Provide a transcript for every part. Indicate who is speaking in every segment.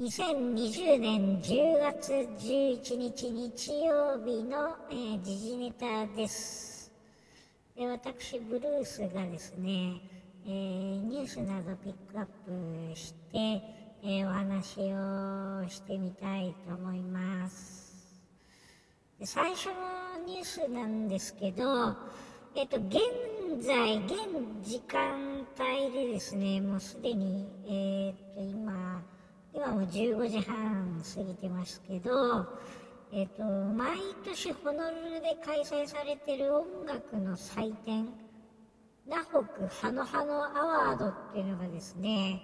Speaker 1: 2020年10月11日日曜日の、えー、時事ネタです。で私ブルースがですね、えー、ニュースなどピックアップして、えー、お話をしてみたいと思います。最初のニュースなんですけどえっ、と現在現時間帯でですねもうすでにえっ、と今今も15時半過ぎてますけど、えっ、と、毎年ホノルルで開催されてる音楽の祭典、ナホクハノハノアワードっていうのがですね、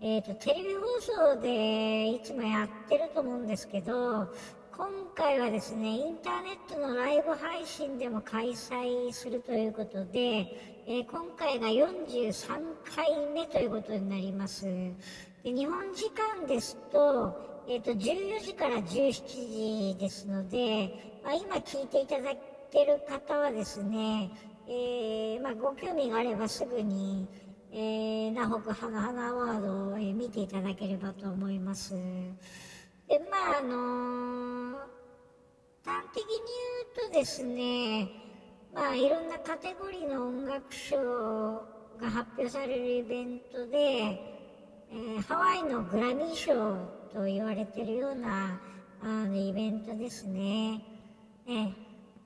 Speaker 1: えっ、と、テレビ放送でいつもやってると思うんですけど、今回はですね、インターネットのライブ配信でも開催するということで、えー、今回が43回目ということになります。で日本時間ですと、えっ、ー、と、14時から17時ですので、まあ、今聞いていただいてる方はですね、えー、まあ、ご興味があればすぐに、えー、南北花花アワードを、見ていただければと思います。で、まあ、あの、端的に言うとですね、まあ、いろんなカテゴリーの音楽賞が発表されるイベントで、えー、ハワイのグラミー賞と言われてるようなあのイベントですね。え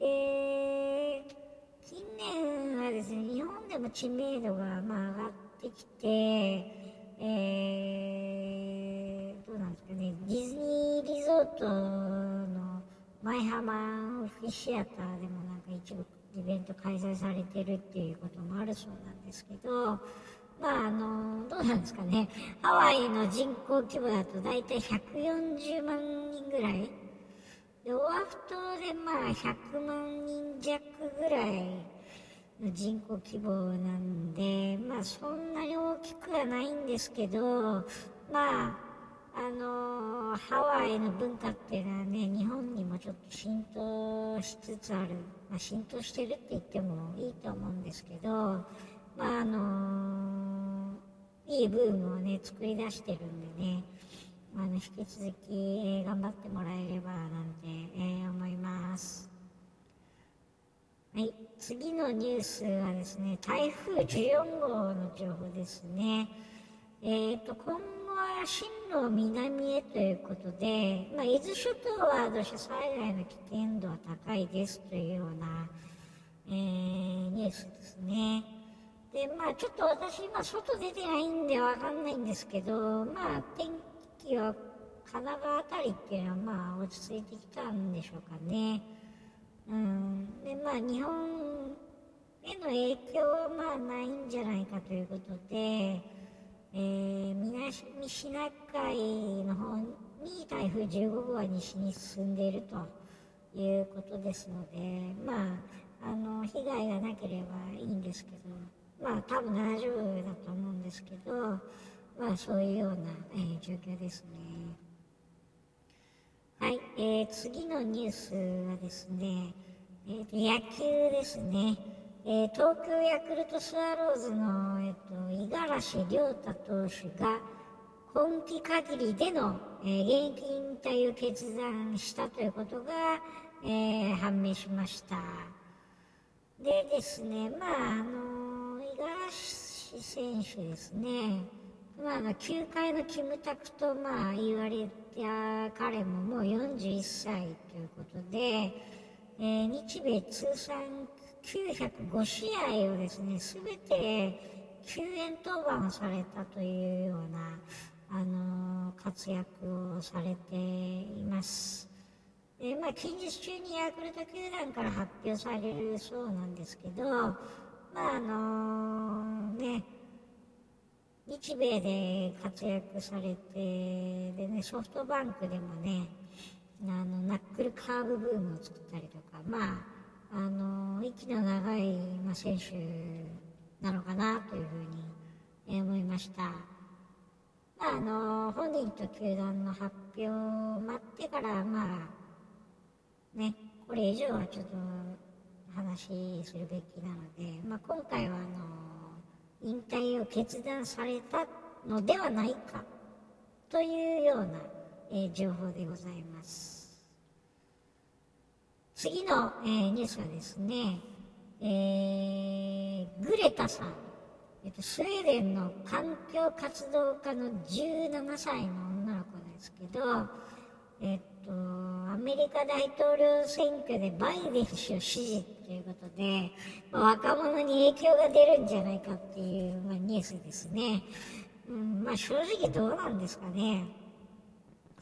Speaker 1: で近年はですね日本でも知名度がまあ上がってきて、えー、どうなんですかねディズニーリゾートの舞浜オフィシアターでもなんか一部イベント開催されてるっていうこともあるそうなんですけどまああのどうなんですかね。ハワイの人口規模だと大体140万人ぐらい。でオアフ島でまあ100万人弱ぐらいの人口規模なんでまあそんなに大きくはないんですけどまああのハワイの文化っていうのはね日本にもちょっと浸透しつつある、まあ、浸透してるって言ってもいいと思うんですけどまああのいいブームをね作り出してるんでね。あの引き続き頑張ってもらえればなんて、えー、思います。はい。次のニュースはですね台風14号の情報ですね。えっ、ー、と今後は進路南へということで、まあ、伊豆諸島は土砂災害の危険度は高いですというような、えー、ニュースですね。で、まあちょっと私今外出てないんでわかんないんですけど、まあ天気は神奈川あたりっていうのはまあ落ち着いてきたんでしょうかね。うん。で、まあ日本への影響はまあないんじゃないかということで、えー、南シナ海の方に台風15号は西に進んでいるということですので、まあ、あの、被害がなければいいんですけど、まあ多分大丈夫だと思うんですけど、まあそういうような、えー、状況ですね。はい、えー、次のニュースはですね、えー、と野球ですね。えー、東京ヤクルトスワローズの、えーと、五十嵐亮太投手が今季限りでの、えー、現役引退を決断したということが、えー、判明しました。でですね、まあ、あの五十嵐選手ですね、まあ、球界のキムタクとまあ言われた彼ももう41歳ということで、えー、日米通算905試合をですね、すべて救援登板されたというような、あのー、活躍をされています。でまあ、近日中にヤクルト球団から発表されるそうなんですけど、まああのね日米で活躍されてでねソフトバンクでもねあのナックルカーブブームを作ったりとかまああの息の長い、まあ、選手なのかなというふうに思いました。まあ、あの本人と球団の発表を待ってからまあねこれ以上はちょっと話するべきなので、まあ、今回はあの引退を決断されたのではないかというような、えー、情報でございます。次の、えー、ニュースはですね、えー、グレタさん、えっと、スウェーデンの環境活動家の17歳の女の子ですけど、えっと、アメリカ大統領選挙でバイデン氏を支持ということで、若者に影響が出るんじゃないかっていう、まあ、ニュースですね。うん、まあ正直どうなんですかね。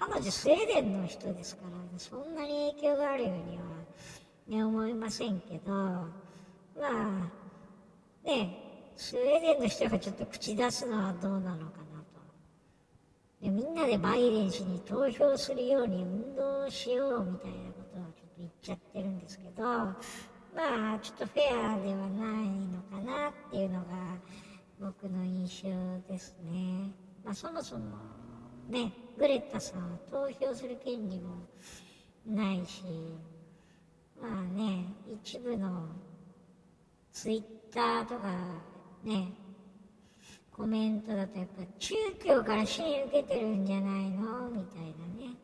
Speaker 1: 彼女スウェーデンの人ですから、そんなに影響があるようには、ね、思いませんけど、まあ、ね、スウェーデンの人がちょっと口出すのはどうなのか。でみんなでバイデン氏に投票するように運動しようみたいなことをちょっと言っちゃってるんですけど、まあ、ちょっとフェアではないのかなっていうのが僕の印象ですね。まあ、そもそもね、グレッタさんは投票する権利もないし、まあね、一部のツイッターとかね、コメントだとやっぱ宗教から支援受けてるんじゃないの？みたいなね。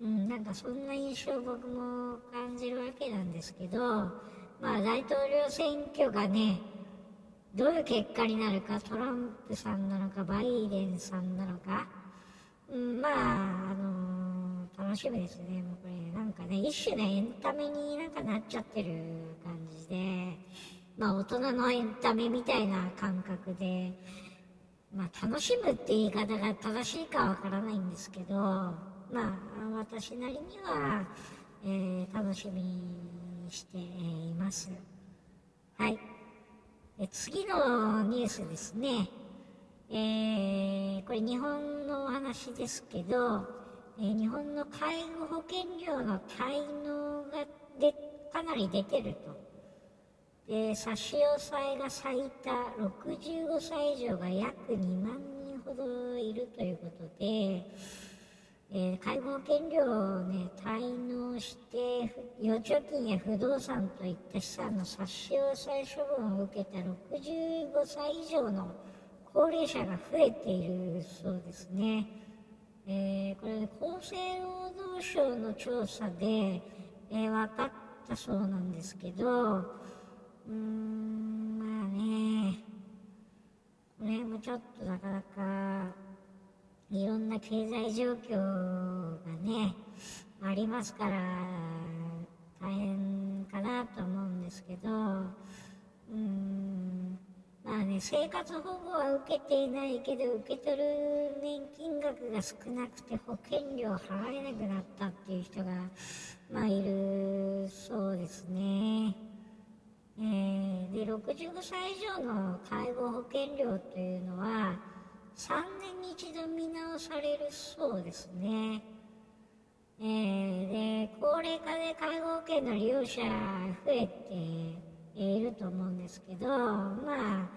Speaker 1: うん、なんかそんな印象僕も感じるわけなんですけど、まあ大統領選挙がね、どういう結果になるか、トランプさんなのか、バイデンさんなのか、うん、まあ、あのー、楽しみですね。もうこれ、なんかね、一種のエンタメになんかなっちゃってる感じで、まあ、大人のエンタメみたいな感覚で、まあ、楽しむって言い方が正しいかわからないんですけど、まあ、私なりには、えー、楽しみにしています。はい。え次のニュースですね。えー、これ日本のお話ですけど、えー、日本の介護保険料の滞納がでかなり出てると。で差し押さえが最多65歳以上が約2万人ほどいるということで、えー、介護保険料を、ね、滞納して預貯金や不動産といった資産の差し押さえ処分を受けた65歳以上の高齢者が増えているそうですね。えー、これ、厚生労働省の調査で、え、分かったそうなんですけど、うーん、まあね、これもちょっとなかなか、いろんな経済状況がね、ありますから、大変かなと思うんですけど、うん、まあね、生活保護は受けていないけど、受け取る年金額が少なくて保険料払えなくなったっていう人が、まあいるそうですね。えー、で65歳以上の介護保険料というのは3年に一度見直されるそうですね。えー、で高齢化で介護保険の利用者増えていると思うんですけどまあ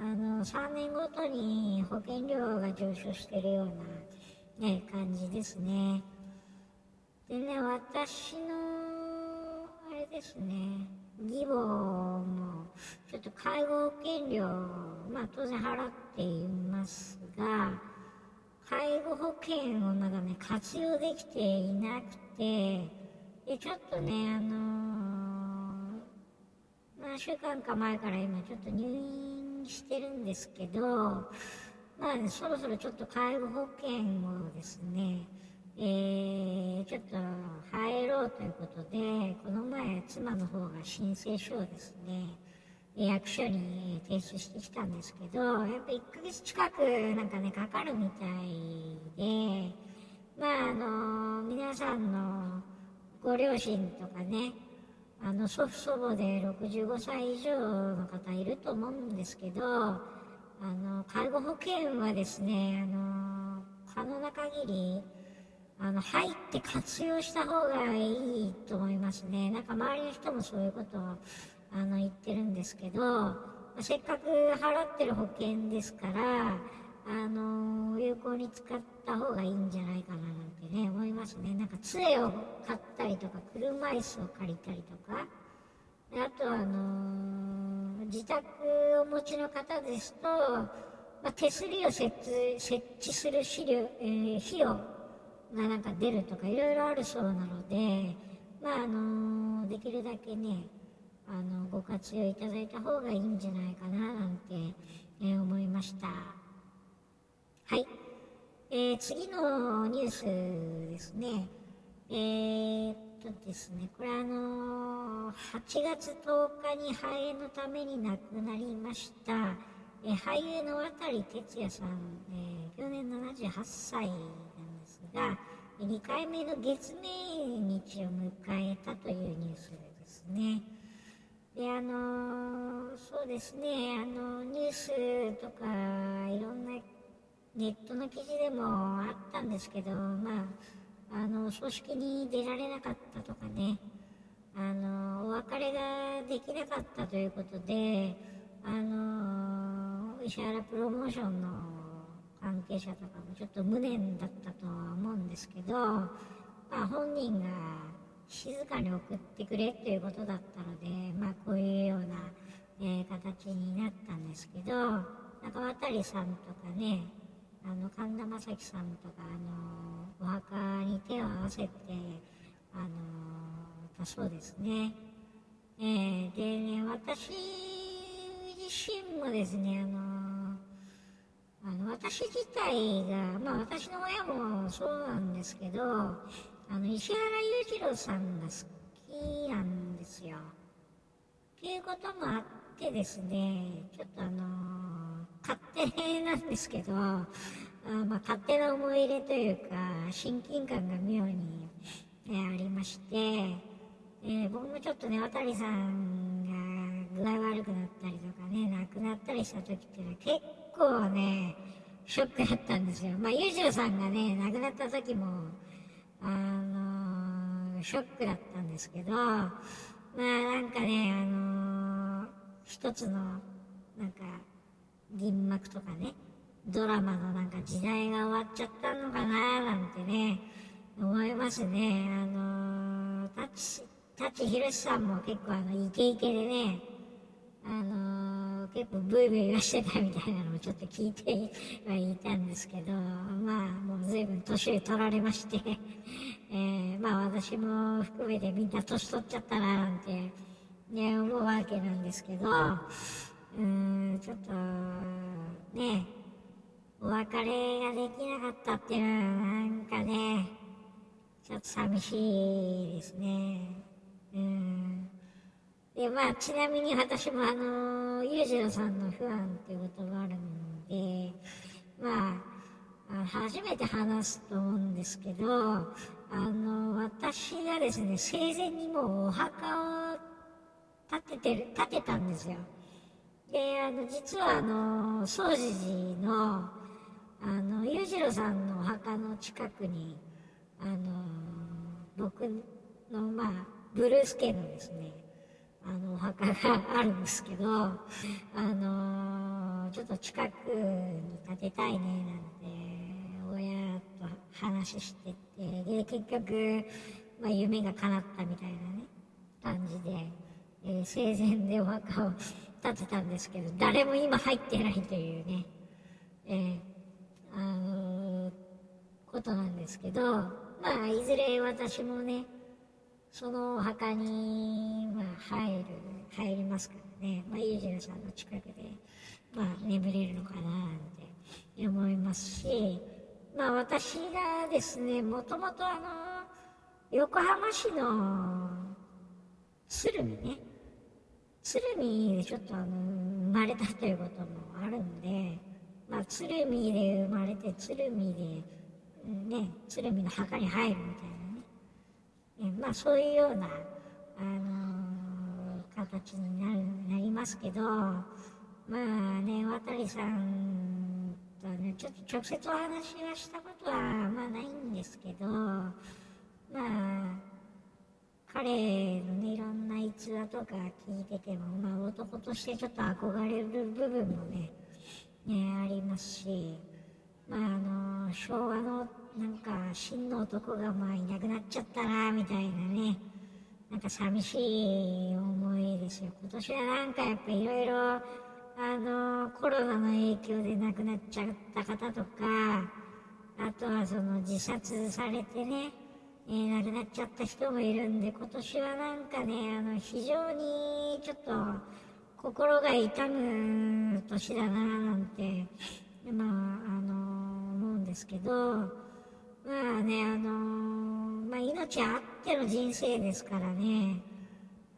Speaker 1: あの3年ごとに保険料が上昇してるような、ね、感じですね。でね私のあれですね義母もちょっと介護保険料、まあ当然払っていますが、介護保険をまだね、活用できていなくて、で、ちょっとね、あのー、何週間か前から今ちょっと入院してるんですけど、まあ、ね、そろそろちょっと介護保険をですね、えー、ちょっと入ろうということで、この前、妻の方が申請書をですね、役所に提出してきたんですけど、やっぱ1ヶ月近くなんかね、かかるみたいで、まあ、あの、皆さんのご両親とかね、あの、祖父祖母で65歳以上の方いると思うんですけど、あの、介護保険はですね、あの、可能な限り、あの、入って活用した方がいいと思いますね。なんか周りの人もそういうことを、あの、言ってるんですけど、まあせっかく払ってる保険ですから、あの、有効に使った方がいいんじゃないかななんてね、思いますね。なんか杖を買ったりとか、車椅子を借りたりとか、あとあの自宅をお持ちの方ですと、まあ、手すりを設設置する資料、えー、費用がなんか出るとかいろいろあるそうなので、まああのできるだけねあのご活用いただいた方がいいんじゃないかななんて、え、思いました。はい、えー、次のニュースですね。えー、っとですねこれあの8月10日に肺炎のために亡くなりました、え俳優の渡哲也さん、え去年78歳が2回目の月命日を迎えたというニュースですね。であのそうですねあのニュースとかいろんなネットの記事でもあったんですけどまああの葬式に出られなかったとかねあのお別れができなかったということであの石原プロモーションの関係者とかもちょっと無念だったとは思うんですけど、まあ、本人が静かに送ってくれっていうことだったので、まあ、こういうような、えー、形になったんですけどなんか渡さんとかねあの神田正輝さんとかあのお墓に手を合わせてあのだそうですね。えー、でね私自身もですねあの私自体が、まあ、私の親もそうなんですけどあの石原裕次郎さんが好きなんですよ。っていうこともあってですねちょっとあの勝手なんですけどあまあ、勝手な思い入れというか親近感が妙に、えありまして、えー、僕もちょっとね渡さんが具合悪くなったりとかね亡くなったりした時っていうのは結構ねショックだったんですよまあ裕次郎さんがね亡くなった時もあのショックだったんですけど、まあなんかね、あの一つの、なんか、銀幕とかね、ドラマのなんか時代が終わっちゃったのかななんてね、思いますね。あの舘、舘ひろしさんも結構あの、イケイケでね、あの結構ブイブイ言してたみたいなのもちょっと聞いてはいたんですけど、まあ、もう随分年取られまして えー、まあ私も含めてみんな年取っちゃったななんて、ね、思うわけなんですけど、うん、ちょっと、ね、お別れができなかったっていうのはなんかね、ちょっと寂しいですね。うんで、まあ、ちなみに私もあの、裕次郎さんの不安っていうことがあるので、まあ、初めて話すと思うんですけど、あの、私がですね、生前にもうお墓を建ててる、建てたんですよ。で、あの、実はあの、総持寺の、あの、裕次郎さんのお墓の近くに、あの、僕の、まあ、ブルース家のですね、あの、お墓があるんですけど、あのー、ちょっと近くに建てたいね、なんて、親と話してて、で、結局、まあ、夢が叶ったみたいなね、感じで、えー、生前でお墓を建てたんですけど、誰も今入ってないというね、えー、あのー、ことなんですけど、まあ、いずれ私もね、そのお墓に、入る、入りますからね、まあ、裕次郎さんの近くで、まあ、眠れるのかな、なんて思いますし、まあ、私がですね、もともとあの、横浜市の鶴見ね、鶴見でちょっとあの、生まれたということもあるんで、まあ、鶴見で生まれて、鶴見で、ね、鶴見の墓に入るみたいなね。まあそういうような、あの、形になるなりますけど、まあね、渡さんとね、ちょっと直接お話はしたことはまあないんですけど、まあ、彼のね、いろんな逸話とか聞いてても、まあ男としてちょっと憧れる部分もね、ね、ありますし、まああの、昭和のなんか真の男がまあいなくなっちゃったなみたいなねなんか寂しい思いですよ。今年はなんかやっぱいろいろあのコロナの影響で亡くなっちゃった方とかあとはその自殺されてね、えー、亡くなっちゃった人もいるんで今年はなんかねあの非常にちょっと心が痛む年だななんてまああの思うんですけどまあねあのまあ命あっての人生ですからね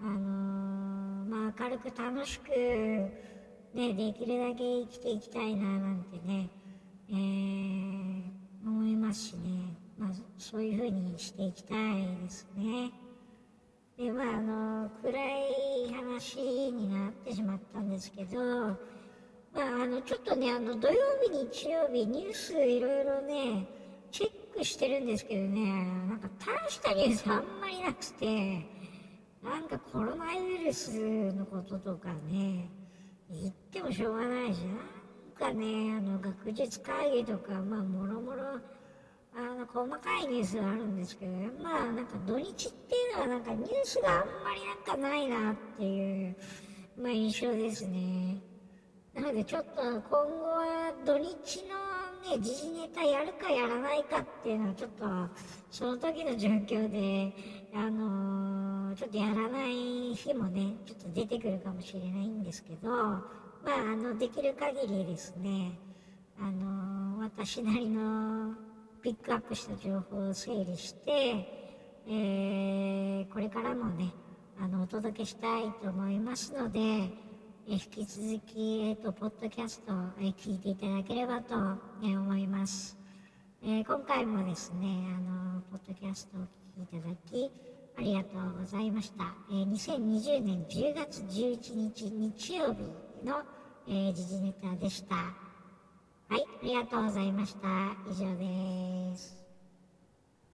Speaker 1: あのまあ明るく楽しくねできるだけ生きていきたいななんてね、えー、思いますしね、まあ、そういうふうにしていきたいですね。でまああの暗い話になってしまったんですけど、まあ、あのちょっとねあの土曜日日曜日ニュースいろいろねチェックしてるんですけどねなんか大したニュースあんまりなくてなんかコロナウイルスのこととかね言ってもしょうがないしなんかねあの学術会議とかまあもろもろあの細かいニュースがあるんですけど、まあなんか土日っていうのはなんかニュースがあんまりなんかないなっていう、まあ、印象ですね。なのでちょっと今後は土日のね、時事ネタやるかやらないかっていうのはちょっとその時の状況で、あのー、ちょっとやらない日もね、ちょっと出てくるかもしれないんですけど、まああの、できる限りですね、あのー、私なりのピックアップした情報を整理して、えー、これからもね、あの、お届けしたいと思いますので、引き続き、えっ、ー、と、ポッドキャストを、え、聞いていただければと、え、思います。え今回もですね、あの、ポッドキャストを聞いていただき、ありがとうございました。え2020年10月11日日曜日の、え時事ネタでした。はい、ありがとうございました。以上です。